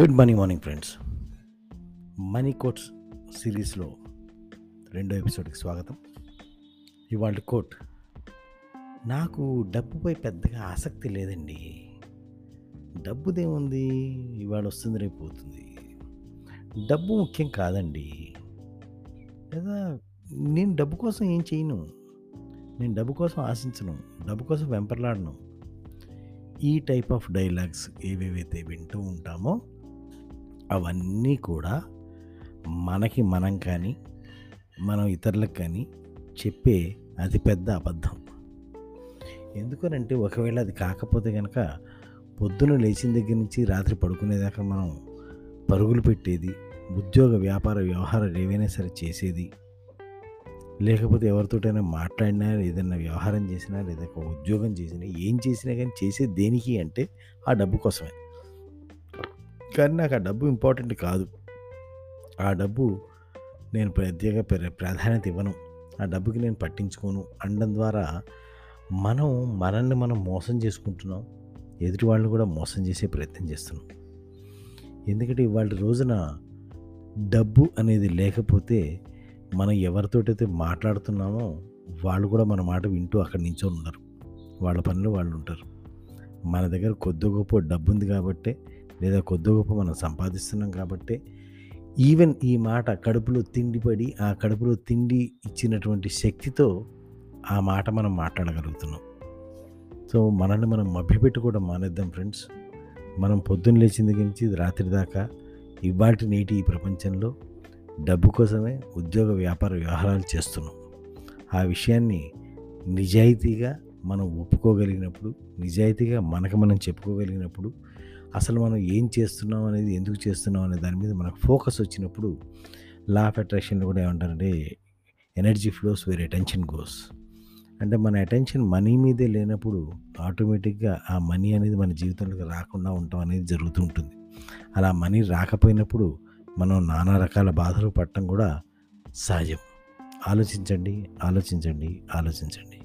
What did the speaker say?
Good morning morning friends. Money quotes సిరీస్లో రెండో ఎపిసోడ్కి స్వాగతం. ఇవాళ కోట్. నాకు డబ్బుపై పెద్దగా ఆసక్తి లేదండి. డబ్బుదేముంది? ఇవాళ వస్తుంది రేపు పోతుంది. డబ్బు ముఖ్యం కాదండి. లేదా నేను డబ్బు కోసం ఏం చేయను? నేను డబ్బు కోసం ఆశించను. డబ్బు కోసం వెంపర్లాడను. ఈ టైప్ ఆఫ్ డైలాగ్స్ ఏవేవైతే వింటూ ఉంటామో అవన్నీ కూడా మనకి మనం కానీ మనం ఇతరులకు కానీ చెప్పే అతిపెద్ద అబద్ధం. ఎందుకనంటే ఒకవేళ అది కాకపోతే కనుక పొద్దున లేచిన దగ్గర నుంచి రాత్రి పడుకునేదాకా మనం పరుగులు పెట్టేది ఉద్యోగ వ్యాపార వ్యవహారాలు ఏవైనా సరే చేసేది. లేకపోతే ఎవరితోటైనా మాట్లాడినా ఏదైనా వ్యవహారం చేసినా లేదా ఒక ఉద్యోగం చేసినా ఏం చేసినా కానీ చేసేది దేనికి అంటే ఆ డబ్బు కోసమే. కానీ నాకు ఆ డబ్బు ఇంపార్టెంట్ కాదు. ఆ డబ్బు నేను ప్రత్యేక ప్రాధాన్యత ఇవ్వను. ఆ డబ్బుకి నేను పట్టించుకోను. అనడం ద్వారా మనం మనల్ని మనం మోసం చేసుకుంటున్నాం. ఎదుటి వాళ్ళని కూడా మోసం చేసే ప్రయత్నం చేస్తున్నాం. ఎందుకంటే ఇవాళ రోజున డబ్బు అనేది లేకపోతే మనం ఎవరితోటైతే మాట్లాడుతున్నామో వాళ్ళు కూడా మన మాట వింటూ అక్కడ నుంచో ఉన్నారు వాళ్ళ పనులు వాళ్ళు ఉంటారు. మన దగ్గర కొద్ది గొప్ప డబ్బు ఉంది కాబట్టే లేదా కొద్ది గొప్ప మనం సంపాదిస్తున్నాం కాబట్టే ఈవెన్ ఈ మాట కడుపులో తిండి పడి ఆ కడుపులో తిండి ఇచ్చినటువంటి శక్తితో ఆ మాట మనం మాట్లాడగలుగుతున్నాం. సో మనల్ని మనం మభ్యపెట్టుకోవడం మానేద్దాం ఫ్రెండ్స్. మనం పొద్దున్న లేచిన దగ్గర నుంచి రాత్రి దాకా ఇవాటి నేటి ఈ ప్రపంచంలో డబ్బు కోసమే ఉద్యోగ వ్యాపార వ్యవహారాలు చేస్తున్నాం. ఆ విషయాన్ని నిజాయితీగా మనం ఒప్పుకోగలిగినప్పుడు నిజాయితీగా మనకు మనం చెప్పుకోగలిగినప్పుడు అసలు మనం ఏం చేస్తున్నాం అనేది ఎందుకు చేస్తున్నాం అనే దాని మీద మనకు ఫోకస్ వచ్చినప్పుడు లా ఆఫ్ అట్రాక్షన్లో కూడా ఏమంటారంటే energy flows where attention goes అంటే మన అటెన్షన్ మనీ మీదే లేనప్పుడు ఆటోమేటిక్గా ఆ మనీ అనేది మన జీవితంలోకి రాకుండా ఉండటం అనేది జరుగుతూ ఉంటుంది అలా మనీ రాకపోయినప్పుడు మనం నానా రకాల బాధలు పడటం కూడా సహజం. ఆలోచించండి ఆలోచించండి ఆలోచించండి.